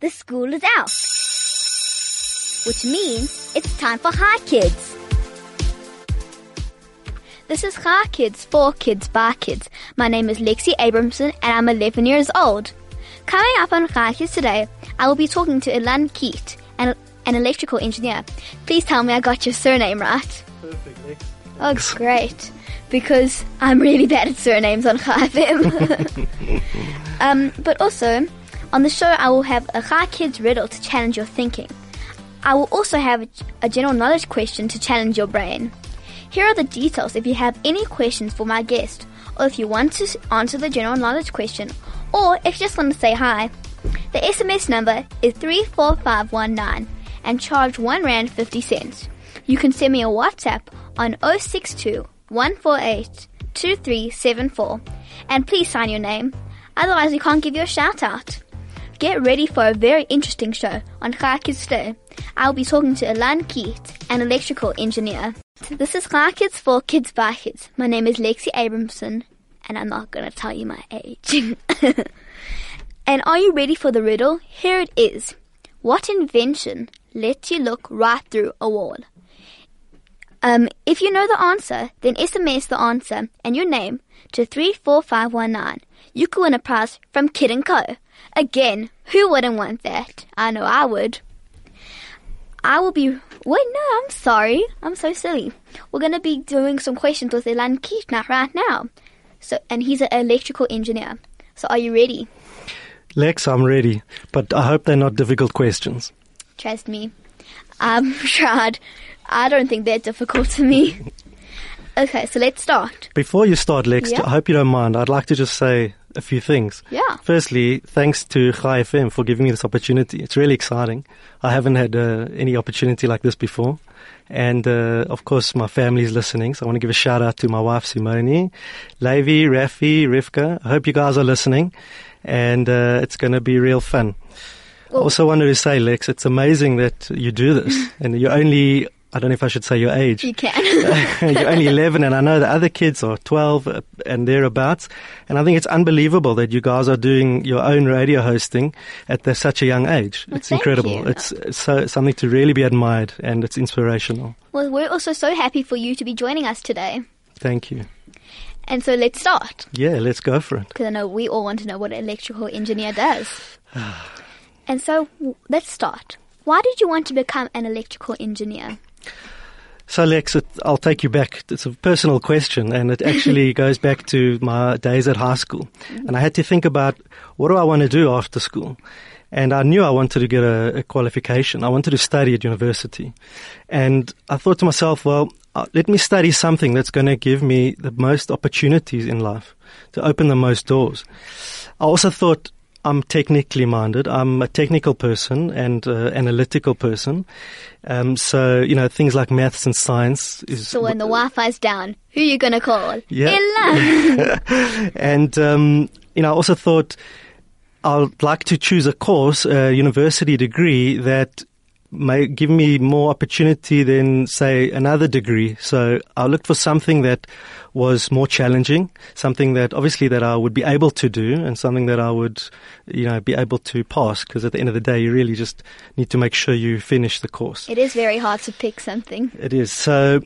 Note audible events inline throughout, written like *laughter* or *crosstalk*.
the school is out. Which means it's time for Hi Kids. This is Hi Kids for Kids by Kids. My name is Lexi Abramson and I'm 11 years old. Coming up on Hi Kids today, I will be talking to Ilan Keet, an, an electrical engineer. Please tell me I got your surname right. Perfect, Lex. Oh, great. Because I'm really bad at surnames on Chai FM. *laughs* um, but also, on the show, I will have a Chai Kids riddle to challenge your thinking. I will also have a, general knowledge question to challenge your brain. Here are the details if you have any questions for my guest, or if you want to answer the general knowledge question, or if you just want to say hi. The SMS number is 34519 and charge 1 Rand 50 cents. You can send me a WhatsApp on 062 148 2374 and please sign your name, otherwise we can't give you a shout out. Get ready for a very interesting show on Kids Day. I'll be talking to Ilan Keet, an electrical engineer. This is Kids for Kids by Kids. My name is Lexi Abramson, and I'm not going to tell you my age. *laughs* and are you ready for the riddle? Here it is. What invention lets you look right through a wall? Um, if you know the answer, then SMS the answer and your name to 34519. You could win a prize from Kid & Co. Again, who wouldn't want that? I know I would. I will be. Wait, no, I'm sorry. I'm so silly. We're going to be doing some questions with Ilan Kishna right now. So, and he's an electrical engineer. So, are you ready? Lex, I'm ready, but I hope they're not difficult questions. Trust me. I'm *laughs* tried. I don't think they're difficult to me. *laughs* okay, so let's start. Before you start, Lex, Yeah. I hope you don't mind. I'd like to just say a few things. Yeah. Firstly, thanks to Chai FM for giving me this opportunity. It's really exciting. I haven't had uh, any opportunity like this before. And uh, of course, my family's listening, so I want to give a shout out to my wife Simone, Levi, Rafi, Rivka. I hope you guys are listening, and uh, it's going to be real fun. I Well- also wanted to say, Lex, it's amazing that you do this, *laughs* and you're only. I don't know if I should say your age. You can. *laughs* You're only 11, and I know the other kids are 12 uh, and thereabouts. And I think it's unbelievable that you guys are doing your own radio hosting at the, such a young age. Well, it's incredible. you. It's, it's so, something to really be admired, and it's inspirational. well, we're also so happy for you to be joining us today. Thank you. And so let's start. Yeah, let's go for it. because I know we all want to know what an electrical engineer does. *sighs* and so w- let's start. Why did you want to become an electrical engineer? So, Lex, it, I'll take you back. It's a personal question, and it actually *laughs* goes back to my days at high school. And I had to think about what do I want to do after school. And I knew I wanted to get a, a qualification. I wanted to study at university. And I thought to myself, well, uh, let me study something that's going to give me the most opportunities in life, to open the most doors. I also thought I'm technically minded. I'm a technical person and uh, analytical person. Um, so, you know, things like maths and science is. So when the Wi-Fi's down, who are you gonna call? Yeah. Ella. *laughs* *laughs* and, um, you know, I also thought I'd like to choose a course, a university degree that may give me more opportunity than, say, another degree. So I looked for something that was more challenging, something that obviously that I would be able to do and something that I would, you know, be able to pass because at the end of the day, you really just need to make sure you finish the course. it is very hard to pick something. It is. So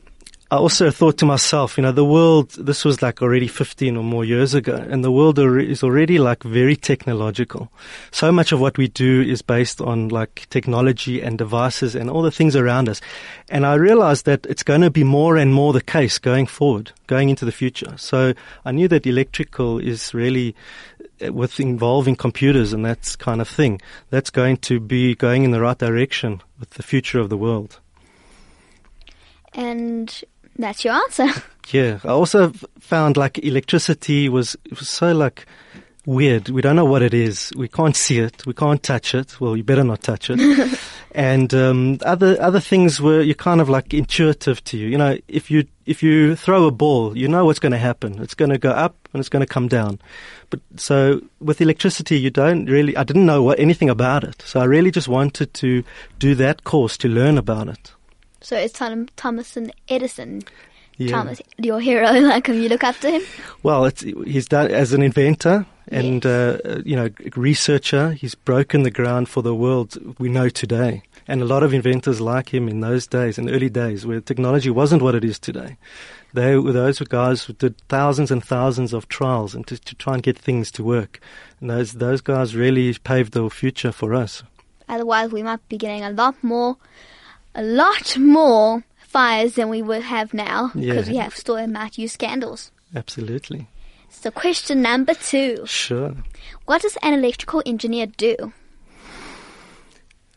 I also thought to myself, you know, the world, this was like already 15 or more years ago, and the world is already like very technological. So much of what we do is based on like technology and devices and all the things around us. And I realized that it's going to be more and more the case going forward, going into the future. So I knew that electrical is really uh, with involving computers and that kind of thing, that's going to be going in the right direction with the future of the world. And that's your answer. *laughs* Yeah, I also found like electricity was, was so like weird. We don't know what it is. We can't see it. We can't touch it. Well, you better not touch it. *laughs* and um, other other things were you kind of like intuitive to you. You know, if you if you throw a ball, you know what's going to happen. It's going to go up and it's going to come down. But so with electricity, you don't really. I didn't know what, anything about it, so I really just wanted to do that course to learn about it. So it's Thomas and Edison Yeah. Thomas, your hero, *laughs* like you look up to him? Well, it's, he's done as an inventor and Yes. uh, you know researcher. He's broken the ground for the world we know today, and a lot of inventors like him in those days, in early days, where technology wasn't what it is today. They were those were guys who did thousands and thousands of trials and to, to try and get things to work. And those those guys really paved the future for us. Otherwise, we might be getting a lot more, a lot more fires than we would have now because Yeah. we have still might use candles. Absolutely, So, question number two: sure. What does an electrical engineer do?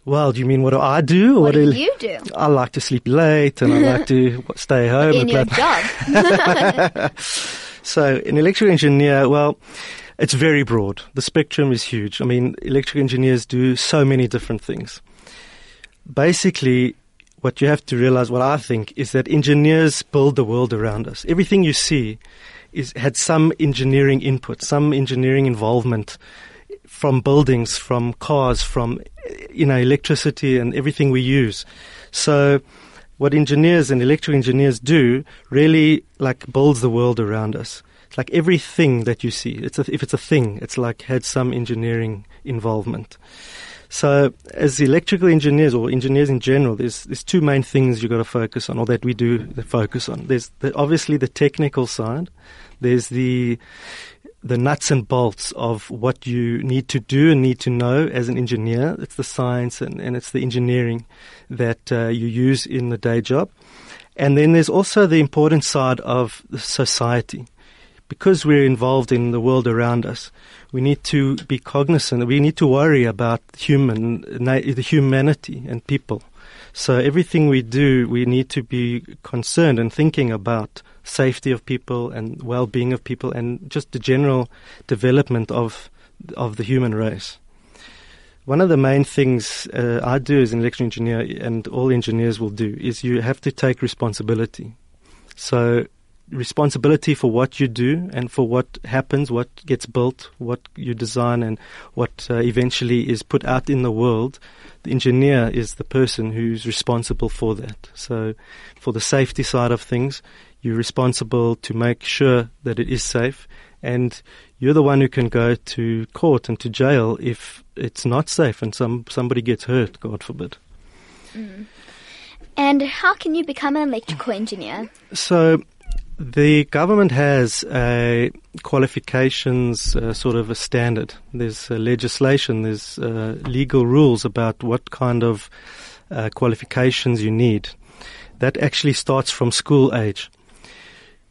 Well, do you mean what do I do? or What do do you do I like to sleep late and I like to *laughs* stay home. in and your *laughs* job? So, an electrical engineer, well, it's very broad. The spectrum is huge. I mean, electrical engineers do so many different things. Basically, what you have to realize, what I think, is that engineers build the world around us. Everything you see is had some engineering input, some engineering involvement from buildings, from cars, from you know electricity and everything we use. So, what engineers and electrical engineers do really like builds the world around us. It's like everything that you see. It's a, if it's a thing, it's like had some engineering involvement. So, as electrical engineers or engineers in general, there's there's two main things you've got to focus on, or that we do focus on. There's the, obviously the technical side. There's the the nuts and bolts of what you need to do and need to know as an engineer. It's the science and, and it's the engineering that uh, you use in the day job. And then there's also the important side of society. Because we're involved in the world around us, we need to be cognizant, we need to worry about human, the humanity and people. So everything we do, we need to be concerned and thinking about safety of people and well-being of people and just the general development of of the human race. One of the main things uh, I do as an electrical engineer and all engineers will do is you have to take responsibility. So responsibility for what you do and for what happens, what gets built, what you design, and what uh, eventually is put out in the world. The engineer is the person who's responsible for that. So, for the safety side of things, you're responsible to make sure that it is safe, and you're the one who can go to court and to jail if it's not safe and some somebody gets hurt. God forbid. and how can you become an electrical engineer? So the government has a qualifications uh, sort of a standard. There's uh, legislation, there's uh, legal rules about what kind of uh, qualifications you need. That actually starts from school age.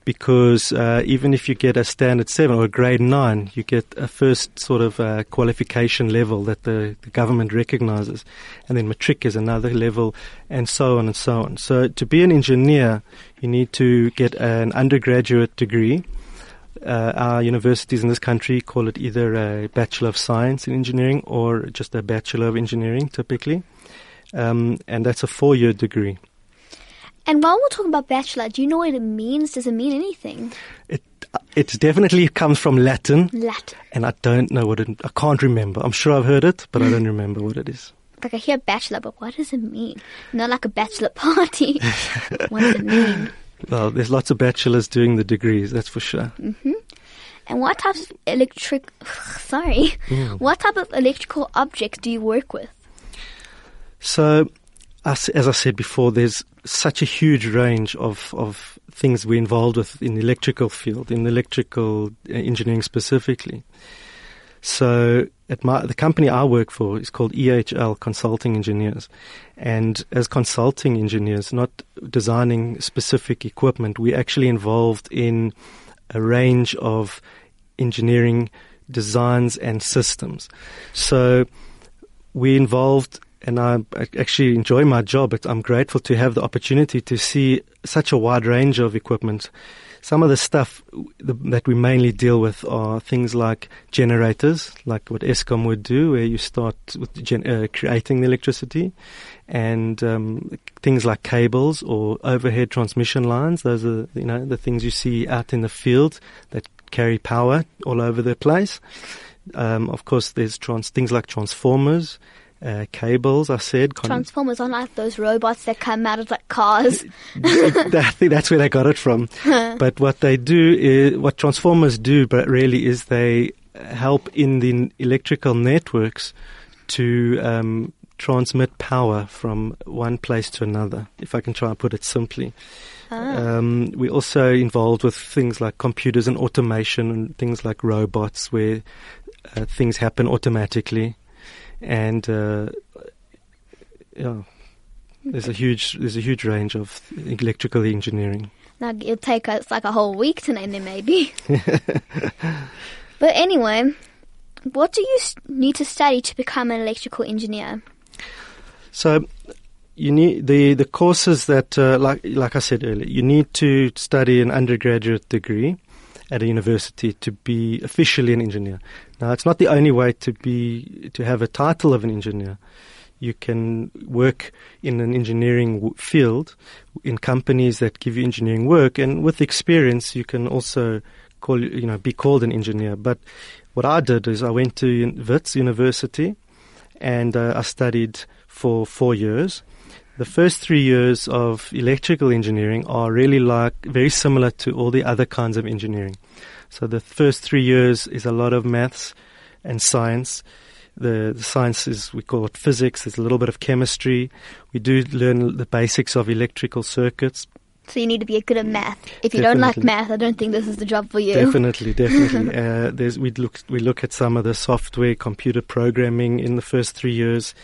Because uh, even if you get a standard seven or a grade nine, you get a first sort of uh, qualification level that the, the government recognizes. And then matric is another level, and so on and so on. So to be an engineer, you need to get an undergraduate degree. Uh, our universities in this country call it either a Bachelor of Science in Engineering or just a Bachelor of Engineering, typically. Um, and that's a four year degree. And while we're talking about bachelor, do you know what it means? Does it mean anything? It, uh, it definitely comes from Latin, Latin. and I don't know what it, I can't remember. I'm sure I've heard it, but I don't *laughs* remember what it is. Like I hear bachelor, but what does it mean? Not like a bachelor party. *laughs* what does it mean? Well, there's lots of bachelors doing the degrees, that's for sure. Mm-hmm. And what types of electric? *sighs* Sorry, mm. what type of electrical objects do you work with? So, as, as I said before, there's such a huge range of, of things we're involved with in the electrical field, in electrical uh, engineering specifically. So, at my, the company I work for is called EHL Consulting Engineers. And as consulting engineers, not designing specific equipment, we're actually involved in a range of engineering designs and systems. So, we're involved and I actually enjoy my job. But I'm grateful to have the opportunity to see such a wide range of equipment. Some of the stuff that we mainly deal with are things like generators, like what Eskom would do, where you start with gen, uh, creating the electricity, and um, things like cables or overhead transmission lines. Those are you know the things you see out in the field that carry power all over the place. Um, of course, there's trans- things like transformers uh, cables. I said con- Transformers aren't like those robots that come out of like cars. *laughs* I think that's where they got it from. *laughs* but what they do is what transformers do, but really is they help in the electrical networks to um, transmit power from one place to another. If I can try and put it simply. Ah. Um, we're also involved with things like computers and automation and things like robots where uh, things happen automatically. And uh, yeah, there's a huge there's a huge range of electrical engineering. Now it'll take us like a whole week to name them, maybe. *laughs* but anyway, what do you need to study to become an electrical engineer? So you need the the courses that uh, like like I said earlier, you need to study an undergraduate degree at a university to be officially an engineer. Now, it's not the only way to be to have a title of an engineer. You can work in an engineering field in companies that give you engineering work, and with experience, you can also call you know be called an engineer. But what I did is I went to Wits University, and uh, I studied for four years. The first three years of electrical engineering are really like very similar to all the other kinds of engineering. So the first three years is a lot of maths and science. The, the science is, we call it physics. There's a little bit of chemistry. We do learn the basics of electrical circuits. So you need to be good at math. If you don't like Definitely. math, I don't think this is the job for you. Definitely, definitely. *laughs* uh, there's, we look we look at some of the software, computer programming in the first three years,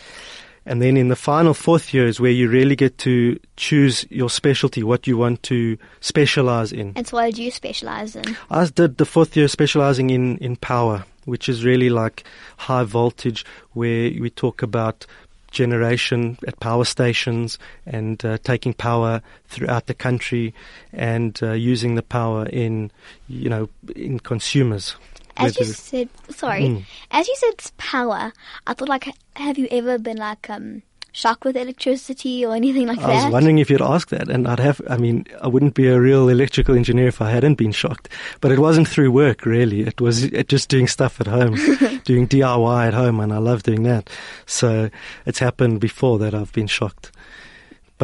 and then in the final fourth year is where you really get to choose your specialty, what you want to specialize in. And so what did you specialize in? I did the fourth year specializing in, in power, which is really like high voltage, where we talk about generation at power stations and uh, taking power throughout the country and uh, using the power in, you know, in consumers. As you said, sorry, Mm. as you said, power. I thought, like, have you ever been like um, shocked with electricity or anything like I that? I was wondering if you'd ask that, and I'd have. I mean, I wouldn't be a real electrical engineer if I hadn't been shocked. But it wasn't through work, really. It was just doing stuff at home, *laughs* doing DIY at home, and I love doing that. So it's happened before that I've been shocked.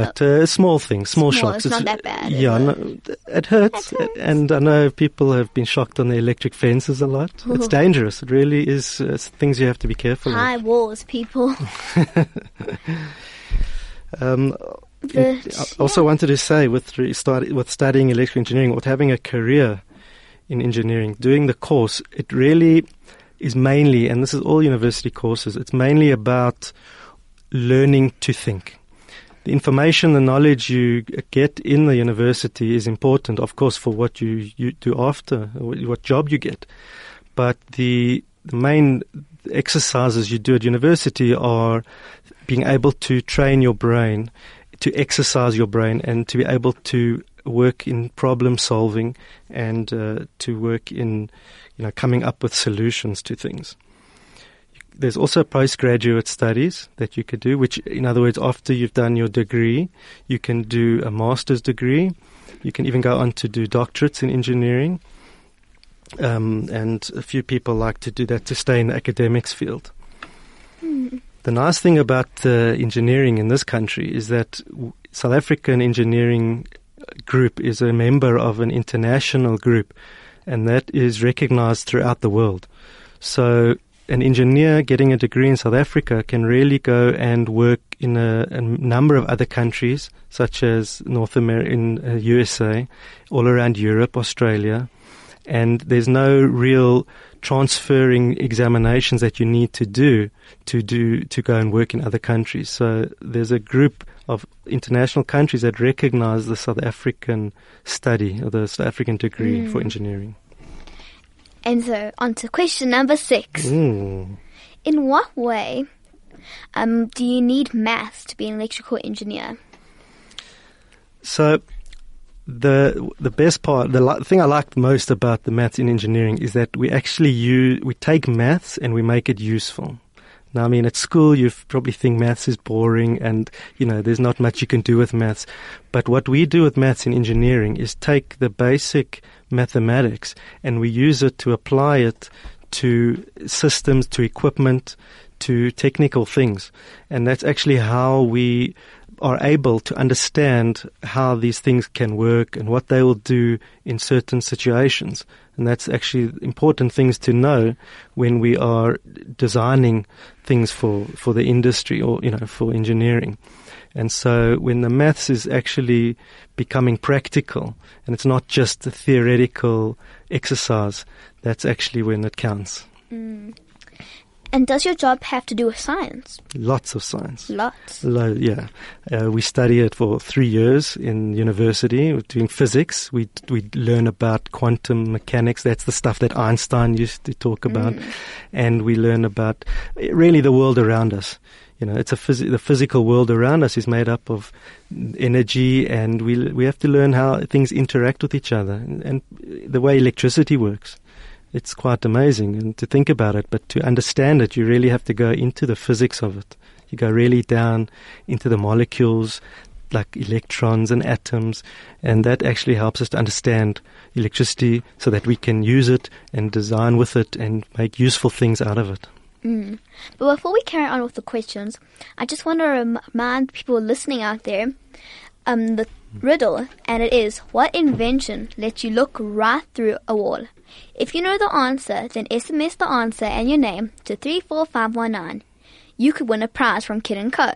But uh, small things, small, Small, shocks. it's not that bad, Yeah, it? no, it hurts, It hurts. and I know people have been shocked on the electric fences a lot. *laughs* It's dangerous. It really is. Uh, things you have to be careful of. High walls, people. *laughs* Um, But, I also yeah. wanted to say with start, with studying electrical engineering, with having a career in engineering, doing the course, it really is mainly, and this is all university courses, it's mainly about learning to think. The information, the knowledge you get in the university is important, of course, for what you, you do after, what job you get. But the, the main exercises you do at university are being able to train your brain, to exercise your brain, and to be able to work in problem solving and uh, to work in, you know, coming up with solutions to things. There's also postgraduate studies that you could do, which, in other words, after you've done your degree, you can do a master's degree. You can even go on to do doctorates in engineering. Um, and a few people like to do that to stay in the academics field. The nice thing about uh, engineering in this country is that w- South African engineering group is a member of an international group, and that is recognized throughout the world. So, an engineer getting a degree in South Africa can really go and work in a, a number of other countries, such as North America, in uh, USA, all around Europe, Australia, and there's no real transferring examinations that you need to do to do to go and work in other countries. So there's a group of international countries that recognize the South African study or the South African degree for engineering. And so, on to question number six. Mm. In what way um, do you need maths to be an electrical engineer? So the the best part, the li- thing I like most about the maths in engineering is that we actually use we take maths and we make it useful. Now, I mean, at school you probably think maths is boring and you know there's not much you can do with maths. But what we do with maths in engineering is take the basic mathematics and we use it to apply it to systems, to equipment, to technical things. And that's actually how we are able to understand how these things can work and what they will do in certain situations. And that's actually important things to know when we are designing things for, for the industry or, you know, for engineering. And so when the maths is actually becoming practical and it's not just a theoretical exercise, that's actually when it counts. Mm. And does your job have to do with science? Lots of science. Lots. Lo- yeah, uh, we study it for three years in university. We're doing physics. We we learn about quantum mechanics. That's the stuff that Einstein used to talk about, Mm. and we learn about really the world around us. You know, it's a phys- the physical world around us is made up of energy, and we we have to learn how things interact with each other, and, and the way electricity works it's quite amazing and to think about it. But to understand it, you really have to go into the physics of it. You go really down into the molecules, like electrons and atoms, and that actually helps us to understand electricity so that we can use it and design with it and make useful things out of it. Mm. But before we carry on with the questions, I just want to remind people listening out there um, the riddle, and it is what invention lets you look right through a wall? If you know the answer, then SMS the answer and your name to 34519. You could win a prize from Kid & Co.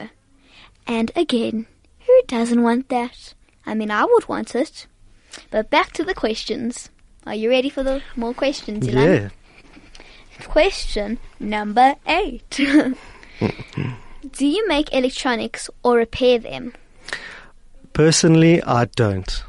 And again, who doesn't want that? I mean, I would want it. But back to the questions. Are you ready for the more questions, Ilan? Yeah. Question number eight. *laughs* Do you make electronics or repair them? Personally, I don't.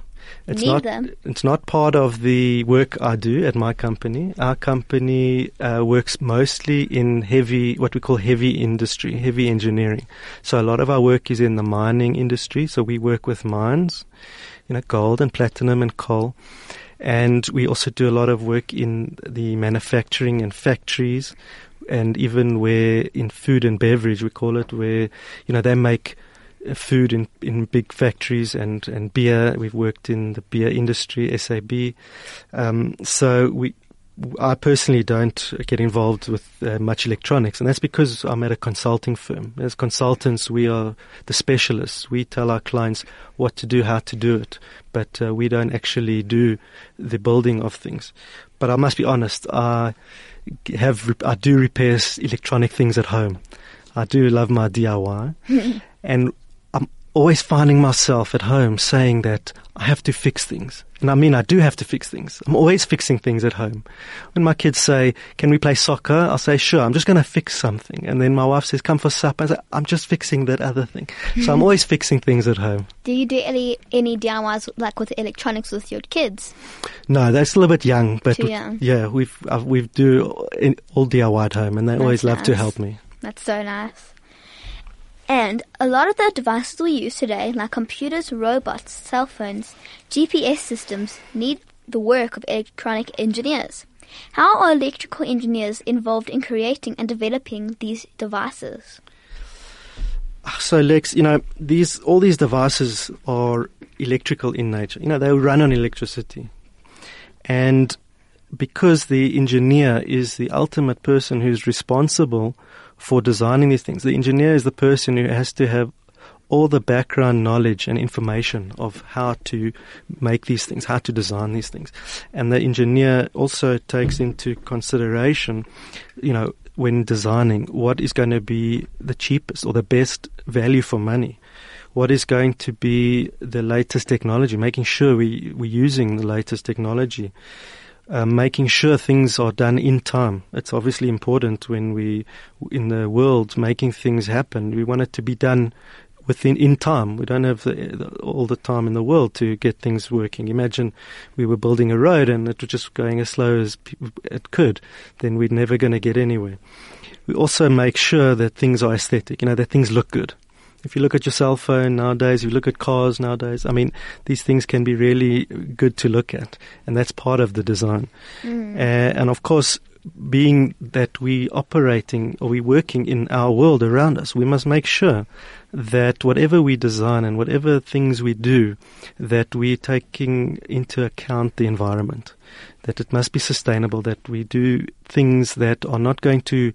It's Neither. not. It's not part of the work I do at my company. Our company uh, works mostly in heavy, what we call heavy industry, heavy engineering. So a lot of our work is in the mining industry. So we work with mines, you know, gold and platinum and coal, and we also do a lot of work in the manufacturing and factories, and even where in food and beverage we call it, where you know they make food in, in big factories and, and beer. We've worked in the beer industry, SAB. Um, so we, I personally don't get involved with uh, much electronics, and that's because I'm at a consulting firm. As consultants, we are the specialists. We tell our clients what to do, how to do it, but uh, we don't actually do the building of things. But I must be honest, I have I do repair electronic things at home. I do love my DIY, *laughs* and always finding myself at home saying that I have to fix things. And I mean, I do have to fix things. I'm always fixing things at home. When my kids say, can we play soccer? I'll say, sure, I'm just going to fix something. And then my wife says, come for supper. I say, I'm just fixing that other thing. So I'm always fixing things at home. Do you do any, any DIYs like with electronics with your kids? No, they're still a bit young, but Too young. yeah, we've, uh, we do all DIY at home and they always That's love to help me. That's so nice. And a lot of the devices we use today, like computers, robots, cell phones, GPS systems, need the work of electronic engineers. How are electrical engineers involved in creating and developing these devices? So Lex, you know, these all these devices are electrical in nature. You know, they run on electricity. And because the engineer is the ultimate person who's responsible for designing these things, the engineer is the person who has to have all the background knowledge and information of how to make these things, how to design these things. And the engineer also takes into consideration, you know, when designing what is going to be the cheapest or the best value for money. What is going to be the latest technology, making sure we, we're using the latest technology. Uh, making sure things are done in time. It's obviously important when we, in the world, making things happen. We want it to be done within in time. We don't have the, the, all the time in the world to get things working. Imagine we were building a road and it was just going as slow as it could, then we're never going to get anywhere. We also make sure that things are aesthetic, you know, that things look good. If you look at your cell phone nowadays, if you look at cars nowadays, I mean, these things can be really good to look at, and that's part of the design. Mm. Uh, and of course, being that we operating or we working in our world around us, we must make sure that whatever we design and whatever things we do, that we're taking into account the environment, that it must be sustainable, that we do things that are not going to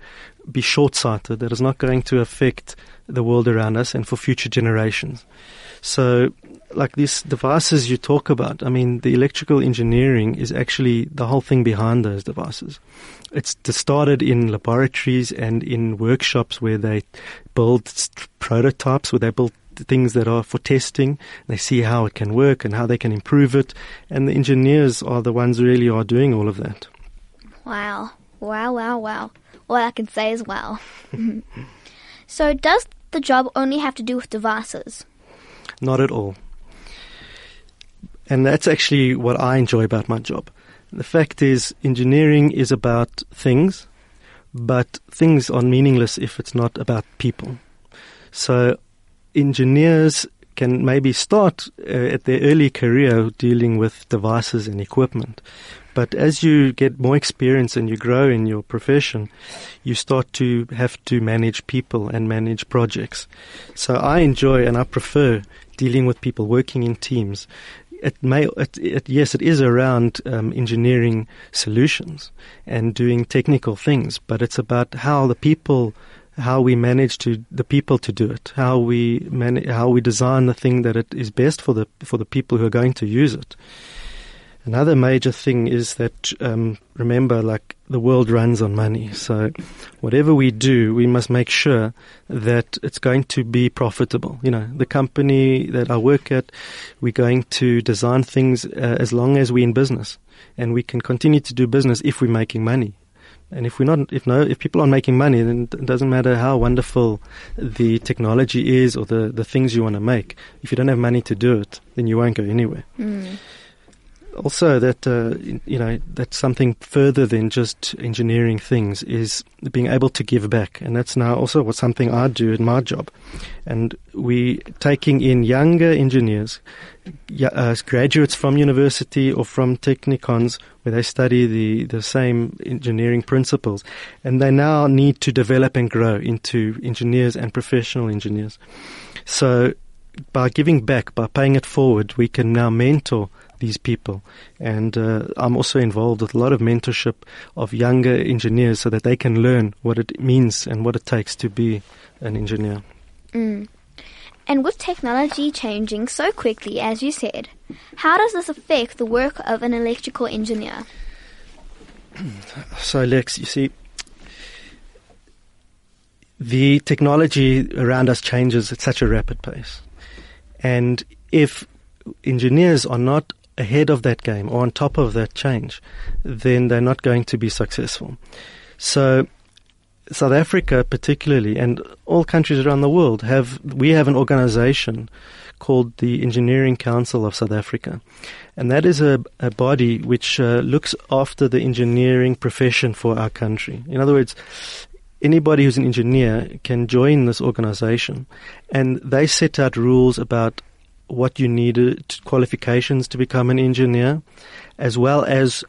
be short-sighted, that is not going to affect the world around us and for future generations. So, like these devices you talk about, I mean, the electrical engineering is actually the whole thing behind those devices. It's started in laboratories and in workshops where they build prototypes, where they build things that are for testing. They see how it can work and how they can improve it. And the engineers are the ones who really are doing all of that. Wow. Wow, wow, wow. All I can say is wow. *laughs* so, does the job only have to do with devices? Not at all. And that's actually what I enjoy about my job. The fact is, engineering is about things, but things are meaningless if it's not about people. So, engineers can maybe start uh, at their early career dealing with devices and equipment. But as you get more experience and you grow in your profession, you start to have to manage people and manage projects. So I enjoy and I prefer dealing with people, working in teams. It may, it, it, yes, it is around um, engineering solutions and doing technical things, but it's about how the people, how we manage to the people to do it, how we man, how we design the thing that it is best for the for the people who are going to use it. Another major thing is that um, remember, like the world runs on money. So whatever we do, we must make sure that it's going to be profitable. You know, the company that I work at, we're going to design things uh, as long as we're in business, and we can continue to do business if we're making money. And if we're not, if no, if people aren't making money, then it doesn't matter how wonderful the technology is or the, the things you want to make. If you don't have money to do it, then you won't go anywhere. Mm also that uh, you know that's something further than just engineering things is being able to give back, and that's now also what something I do in my job, and we taking in younger engineers, uh, graduates from university or from technikons where they study the the same engineering principles, and they now need to develop and grow into engineers and professional engineers. So by giving back, by paying it forward, we can now mentor these people. And uh, I'm also involved with a lot of mentorship of younger engineers so that they can learn what it means and what it takes to be an engineer. Mm. And with technology changing so quickly, as you said, how does this affect the work of an electrical engineer? *clears throat* So, Lex, you see, the technology around us changes at such a rapid pace. And if engineers are not ahead of that game or on top of that change, then they're not going to be successful. So, South Africa, particularly, and all countries around the world have we have an organization called the Engineering Council of South Africa, and that is a, a body which uh, looks after the engineering profession for our country. In other words, anybody who's an engineer can join this organization, and they set out rules about what you needed, qualifications to become an engineer, as well as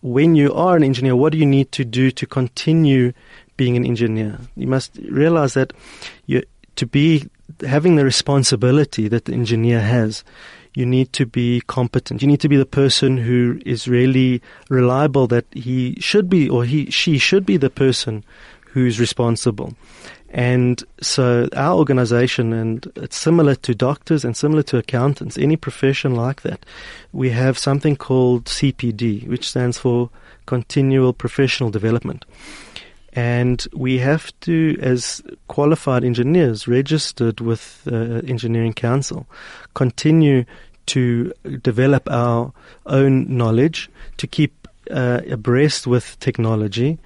when you are an engineer, what do you need to do to continue being an engineer? You must realize that you, to be having the responsibility that the engineer has, you need to be competent. You need to be the person who is really reliable that he should be or he, she should be the person who's responsible. And so our organization, and it's similar to doctors and similar to accountants, any profession like that, we have something called CPD, which stands for Continual Professional Development. And we have to, as qualified engineers registered with uh, Engineering Council, continue to develop our own knowledge, to keep uh, abreast with technology,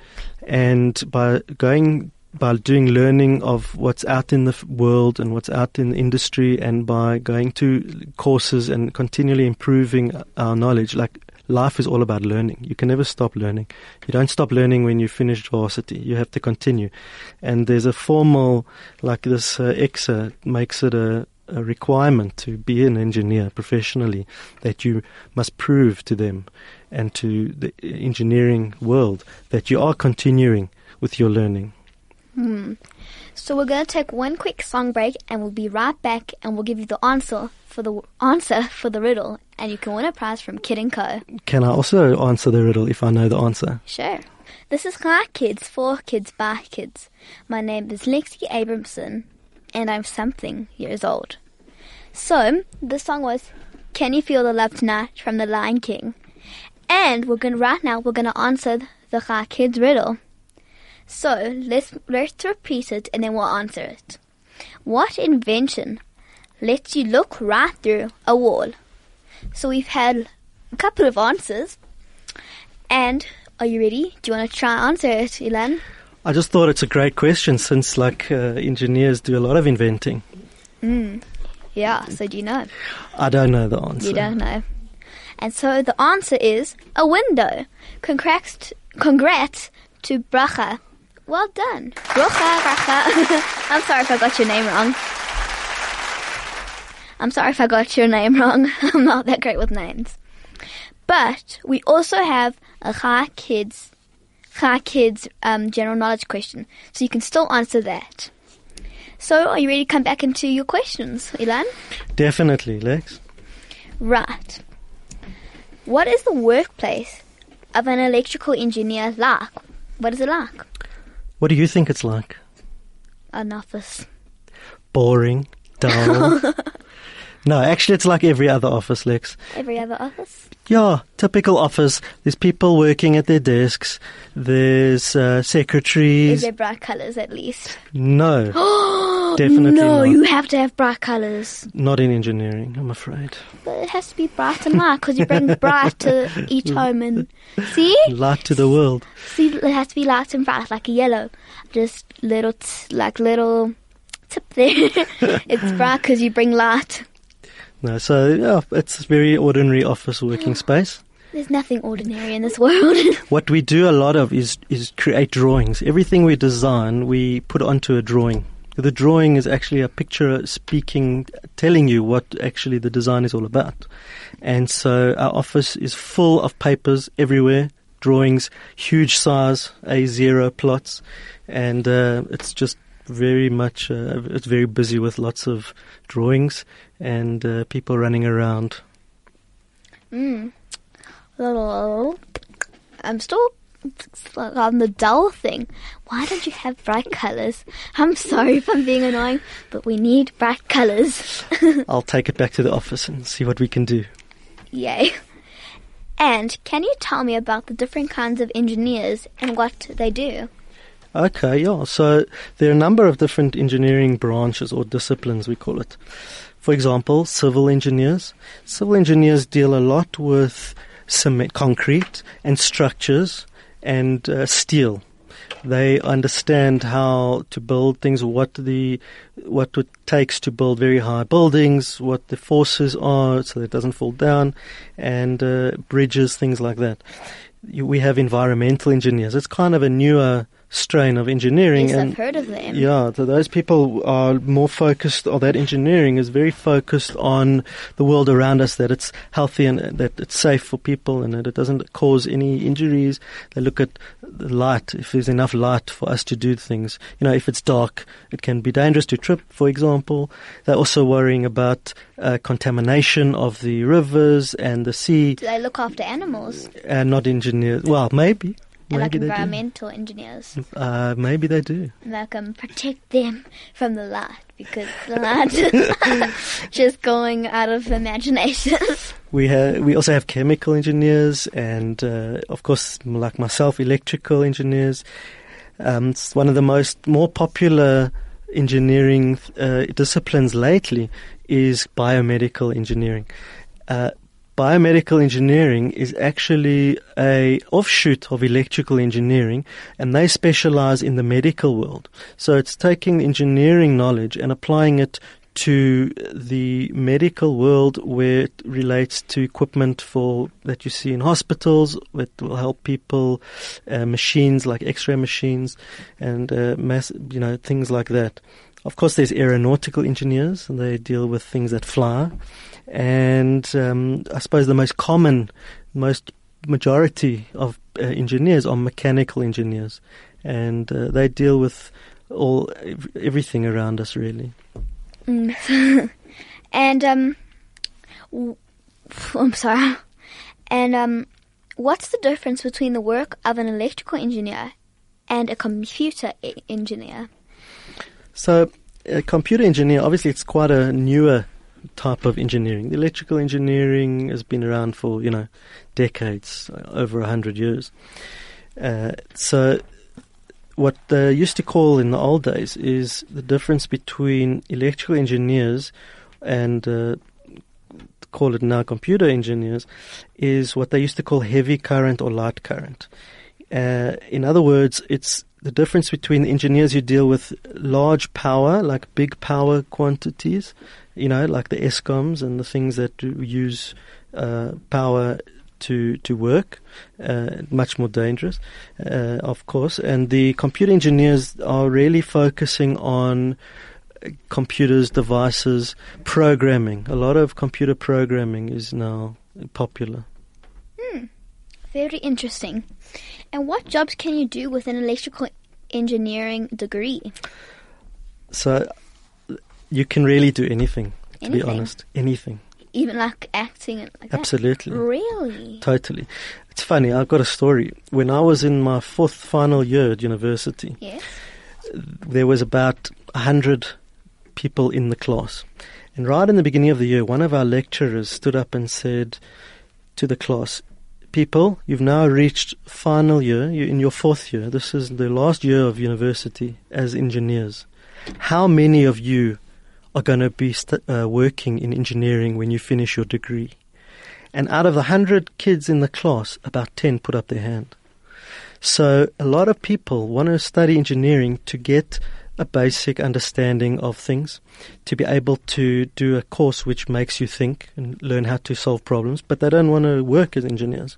and by going by doing learning of what's out in the world and what's out in the industry and by going to courses and continually improving our knowledge. Like life is all about learning. You can never stop learning. You don't stop learning when you finish varsity. You have to continue. And there's a formal like this uh, ECSA makes it a a requirement to be an engineer professionally that you must prove to them and to the engineering world that you are continuing with your learning. Hmm. So we're going to take one quick song break and we'll be right back and we'll give you the answer for the answer for the riddle and you can win a prize from Kid & Co. Can I also answer the riddle if I know the answer? Sure. This is Hi Kids for Kids by Kids. My name is Lexi Abramson and I'm something years old. So, the song was Can You Feel the Love Tonight from The Lion King. And we're going to right now we're going to answer the Hi Kids riddle. So let's let's repeat it and then we'll answer it. What invention lets you look right through a wall? So we've had a couple of answers. And are you ready? Do you want to try answer it, Ilan? I just thought it's a great question since, like, uh, engineers do a lot of inventing. Mm. Yeah, so do you know? I don't know the answer. You don't know. And so the answer is a window. Congrats, congrats to Bracha. Well done. *laughs* I'm sorry if I got your name wrong. I'm sorry if I got your name wrong. *laughs* I'm not that great with names. But we also have a Hi Kids, Hi Kids um, general knowledge question, so you can still answer that. So, are you ready to come back into your questions, Ilan? Definitely, Lex. Right. What is the workplace of an electrical engineer like? What is it like? What do you think it's like? An office. Boring, dull. *laughs* no, actually, it's like every other office, Lex. Every other office? Yeah, typical office. There's people working at their desks. There's uh, Is secretaries. there bright colors at least? No, *gasps* definitely no, not. you have to have bright colors. Not in engineering, I'm afraid. But it has to be bright and light because you bring bright to each home and *laughs* see, Light to the world. see, it has to be light and bright like a yellow, just little, t- like little tip there. *laughs* it's bright because you bring light. No, so yeah, it's a very ordinary office working *gasps* space. There's nothing ordinary in this world. *laughs* What we do a lot of is is create drawings. Everything we design, we put onto a drawing. The drawing is actually a picture speaking, telling you what actually the design is all about. And so our office is full of papers everywhere, drawings, huge size, A0 plots, and uh, it's just very much, uh, it's very busy with lots of drawings and uh, people running around. Mm. I'm still on the dull thing. Why don't you have bright colors? I'm sorry if I'm being annoying, but we need bright colors. *laughs* I'll take it back to the office and see what we can do. Yay. And can you tell me about the different kinds of engineers and what they do? Okay, yeah. So there are a number of different engineering branches or disciplines, we call it. For example, civil engineers. Civil engineers deal a lot with cement, concrete and structures and uh, steel. They understand how to build things, what the what it takes to build very high buildings, what the forces are, so it doesn't fall down, and uh, bridges, things like that. We have environmental engineers. It's kind of a newer strain of engineering, Yes, and I've heard of them. yeah, so those people are more focused, or that engineering is very focused on the world around us, that it's healthy and that it's safe for people and that it doesn't cause any injuries. They look at the light, if there's enough light for us to do things. You know, if it's dark, it can be dangerous to trip, for example. They're also worrying about uh, contamination of the rivers and the sea, Do they look after animals and not engineers. Well, maybe. And like Maybe they do. environmental engineers? Uh, maybe they do. And they can protect them from the light because the light *laughs* just going out of imagination. *laughs* We have, we also have chemical engineers and, uh, of course, like myself, electrical engineers. Um, it's one of the most more popular engineering uh, disciplines lately is biomedical engineering. Uh, biomedical engineering is actually a offshoot of electrical engineering and they specialize in the medical world. So it's taking engineering knowledge and applying it to the medical world where it relates to equipment for that you see in hospitals that will help people, uh, machines like X-ray machines, and uh, mass, you know things like that. Of course, there's aeronautical engineers, and they deal with things that fly. And um, I suppose the most common, most majority of uh, engineers are mechanical engineers, and uh, they deal with all everything around us really. Mm. *laughs* and um, w- *laughs* I'm sorry. And um, what's the difference between the work of an electrical engineer and a computer e- engineer? So, a computer engineer, obviously, it's quite a newer type of engineering. The electrical engineering has been around for, you know, decades, over a hundred years. Uh, so, what they used to call in the old days is the difference between electrical engineers and uh, call it now computer engineers is what they used to call heavy current or light current. Uh, in other words, it's the difference between the engineers who deal with large power, like big power quantities, you know, like the Eskoms and the things that use uh, power to to work, uh, much more dangerous, uh, of course. And the computer engineers are really focusing on computers, devices, programming. A lot of computer programming is now popular. Very interesting. And what jobs can you do with an electrical engineering degree? So you can really do anything, to Anything? be honest. Anything. Even like acting and like that? Absolutely. Really? Totally. It's funny, I've got a story. When I was in my fourth final year at university, Yes. there was about a hundred people in the class. And right in the beginning of the year, one of our lecturers stood up and said to the class, People, you've now reached final year, you're in your fourth year. This is the last year of university as engineers. How many of you are going to be st- uh, working in engineering when you finish your degree? And out of the hundred kids in the class, about ten put up their hand. So a lot of people want to study engineering to get a basic understanding of things, to be able to do a course which makes you think and learn how to solve problems, but they don't want to work as engineers.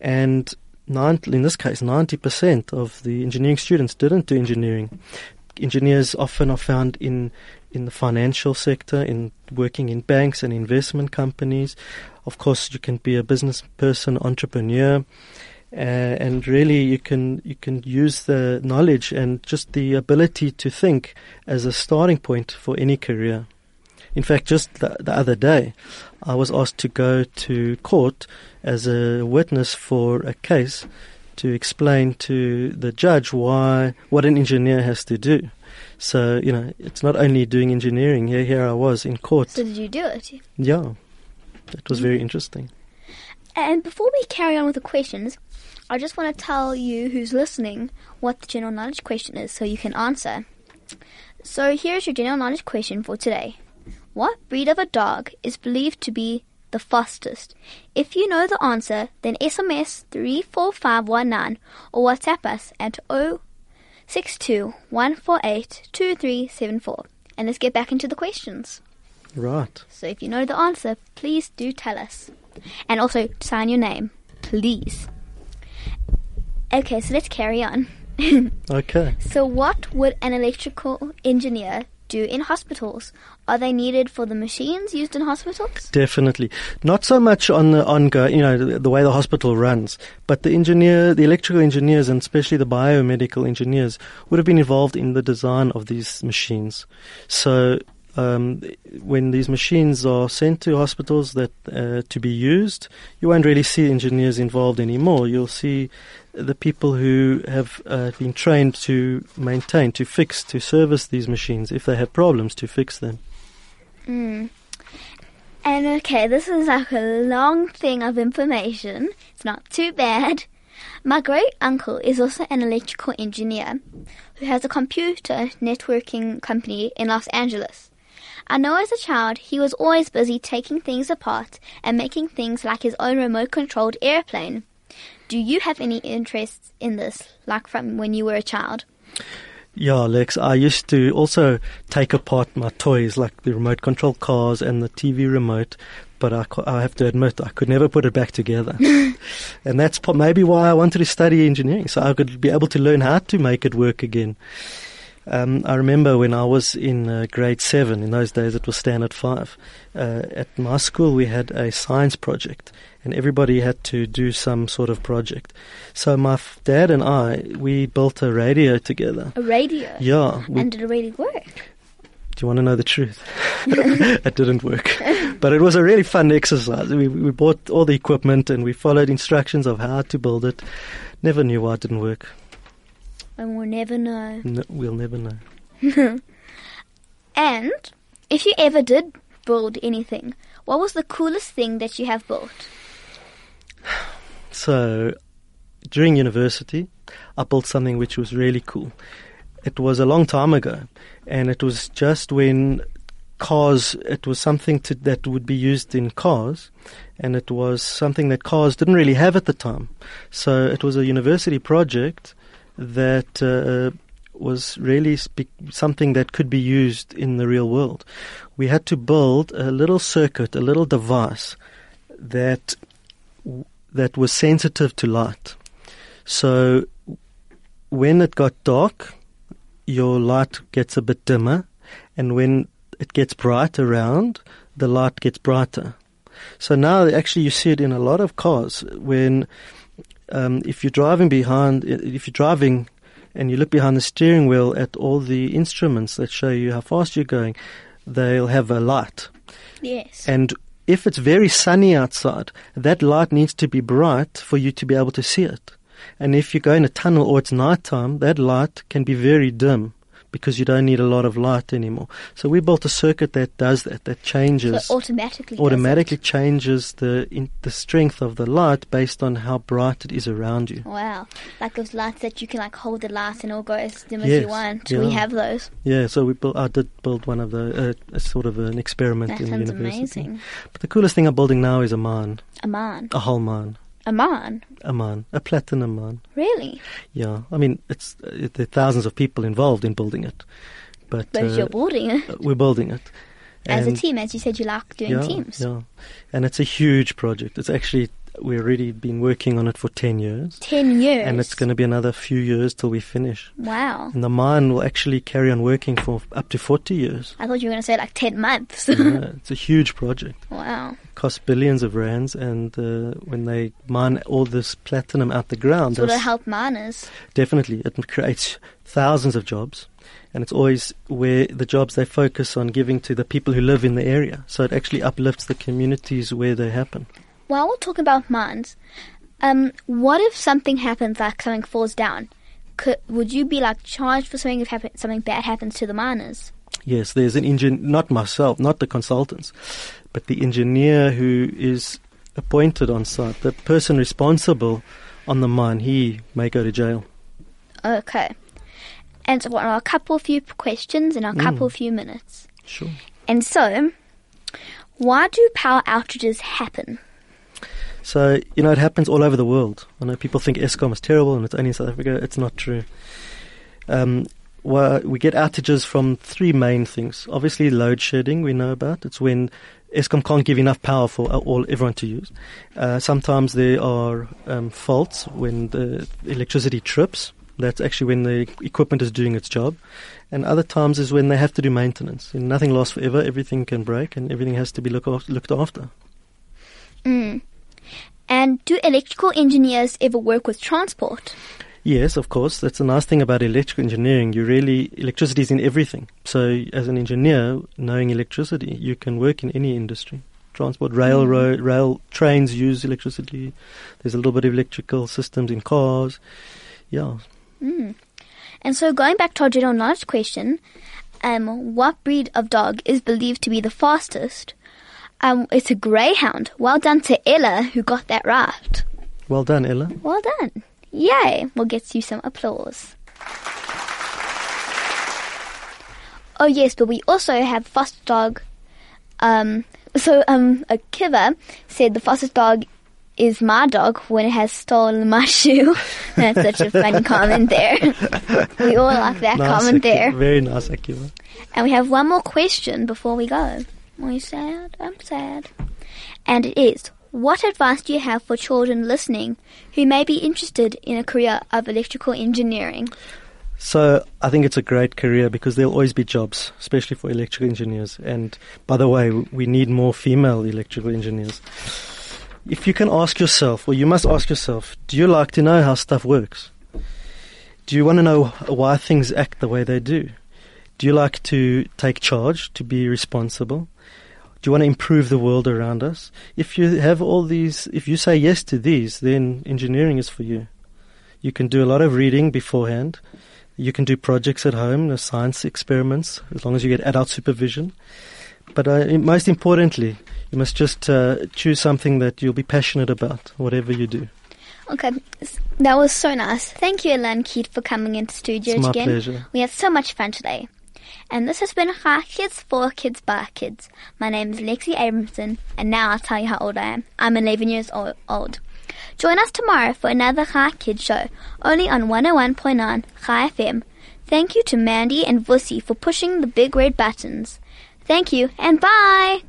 And 90, in this case, 90% of the engineering students didn't do engineering. Engineers often are found in in the financial sector, in working in banks and investment companies. Of course, you can be a business person, entrepreneur, uh, and really you can you can use the knowledge and just the ability to think as a starting point for any career. In fact, just the, the other day, I was asked to go to court as a witness for a case to explain to the judge why what an engineer has to do. So you know, it's not only doing engineering. Here, here I was in court. So did you do it? Yeah, that was very interesting. And before we carry on with the questions, I just want to tell you who's listening what the general knowledge question is so you can answer. So here's your general knowledge question for today. What breed of a dog is believed to be the fastest? If you know the answer, then SMS 34519 or WhatsApp us at 062 148 2374. And let's get back into the questions. Right. So if you know the answer, please do tell us. And also sign your name, please. Okay, so let's carry on. *laughs* Okay. so, what would an electrical engineer do in hospitals? Are they needed for the machines used in hospitals? Definitely. Not so much on the ongoing, you know, the, the way the hospital runs, but the engineer, the electrical engineers and especially the biomedical engineers would have been involved in the design of these machines. So, um, when these machines are sent to hospitals that uh, to be used, you won't really see engineers involved anymore. You'll see the people who have uh, been trained to maintain, to fix, to service these machines if they have problems to fix them. Mm. And okay, this is like a long thing of information. It's not too bad. My great uncle is also an electrical engineer who has a computer networking company in Los Angeles. I know as a child he was always busy taking things apart and making things like his own remote controlled airplane. Do you have any interests in this, like from when you were a child? Yeah, Lex, I used to also take apart my toys like the remote control cars and the TV remote, but I, I have to admit I could never put it back together. *laughs* and that's maybe why I wanted to study engineering, so I could be able to learn how to make it work again. Um, I remember when I was in uh, grade seven, in those days it was standard five, uh, at my school we had a science project and everybody had to do some sort of project. So my f- dad and I, we built a radio together. A radio. Yeah. we- And did it really work? do you want to know the truth? *laughs* *laughs* it didn't work. But it was a really fun exercise. We, we bought all the equipment and we followed instructions of how to build it. Never knew why it didn't work. And we'll never know. No, we'll never know. *laughs* And if you ever did build anything, what was the coolest thing that you have built? So, during university, I built something which was really cool. It was a long time ago, and it was just when cars, it was something to, that would be used in cars, and it was something that cars didn't really have at the time. So, it was a university project that uh, was really spe- something that could be used in the real world. We had to build a little circuit, a little device that that was sensitive to light. So when it got dark, your light gets a bit dimmer, and when it gets bright around, the light gets brighter. So now actually you see it in a lot of cars when um, if you're driving behind, if you're driving and you look behind the steering wheel at all the instruments that show you how fast you're going, they'll have a light. Yes. And if it's very sunny outside, that light needs to be bright for you to be able to see it. And if you go in a tunnel or it's nighttime, that light can be very dim because you don't need a lot of light anymore. So we built a circuit that does that, that changes so automatically. automatically changes the in, the strength of the light based on how bright it is around you. Wow. Like those lights that you can like hold the light and it'll go as dim as you want. yeah. We have those. Yeah, so we built, I did build one of the uh, a sort of an experiment That in the sounds university. amazing. But the coolest thing I'm building now is a mine, A man. a whole mine, A man. a platinum mine. Really? Yeah, I mean it's uh, there are thousands of people involved in building it, but, But uh, you're building it we're building it as a team, as you said you like doing yeah, teams. Yeah, and it's a huge project. It's actually we've already been working on it for ten years, Ten years. and it's going to be another few years till we finish. Wow. And the mine will actually carry on working for up to forty years. I thought you were going to say like ten months. yeah, *laughs* it's a huge project. wow. costs billions of rands, and uh, when they mine all this platinum out the ground, So it'll help miners. definitely it creates thousands of jobs, and it's always where the jobs they focus on giving to the people who live in the area. So it actually uplifts the communities where they happen. While we're talking about mines, um, what if something happens, like something falls down? Could, would you be like charged for something if happen, something bad happens to the miners? Yes, there's an engine, not myself, not the consultants, but the engineer who is appointed on site, the person responsible on the mine, he may go to jail. Okay. And so, what are a couple few questions in a couple few minutes? Sure. And so, why do power outages happen? So, you know, it happens all over the world. I know people think Eskom is terrible and it's only in South Africa. It's not true. Um, well, we get outages from three main things. Obviously, load shedding we know about. It's when Eskom can't give enough power for all everyone to use. Uh, sometimes there are um, faults when the electricity trips. That's actually when the equipment is doing its job. And other times is when they have to do maintenance. And nothing lasts forever. Everything can break and everything has to be look looked after. Mm. And do electrical engineers ever work with transport? Yes, of course. That's the nice thing about electrical engineering. You really electricity is in everything. So, as an engineer, knowing electricity, you can work in any industry. Transport, railroad, rail trains use electricity. There's a little bit of electrical systems in cars. Yeah. Mm. And so, going back to our general knowledge question, um, what breed of dog is believed to be the fastest? Um, it's a greyhound. Well done to Ella, who got that right. Well done, Ella. Well done. Yay! We'll get you some applause. Oh yes, but we also have foster dog. Um, so um, a Kiva said the foster dog is my dog when it has stolen my *laughs* shoe. That's such a funny *laughs* comment there. we all like that Nice, comment there. Very nice, Akiva. And we have one more question before we go. Are sad? I'm sad. And it is What advice do you have for children listening who may be interested in a career of electrical engineering? So I think it's a great career because there'll always be jobs, especially for electrical engineers. And by the way, we need more female electrical engineers. If you can ask yourself, or you must ask yourself, do you like to know how stuff works? Do you want to know why things act the way they do? Do you like to take charge, to be responsible? Do you want to improve the world around us? If you have all these, if you say yes to these, then engineering is for you. You can do a lot of reading beforehand. You can do projects at home, the science experiments, as long as you get adult supervision. But uh, most importantly, you must just uh, choose something that you'll be passionate about, whatever you do. Okay, that was so nice. Thank you, Ilan Keet, for coming into studio It's my again. pleasure. We had so much fun today. And this has been Hi Kids for Kids by Kids. My name is Lexi Abramson, and now I'll tell you how old I am. I'm 11 years old. Join us tomorrow for another Hi Kids show, only on 101.9 Chai FM. Thank you to Mandy and Vusi for pushing the big red buttons. Thank you, and bye!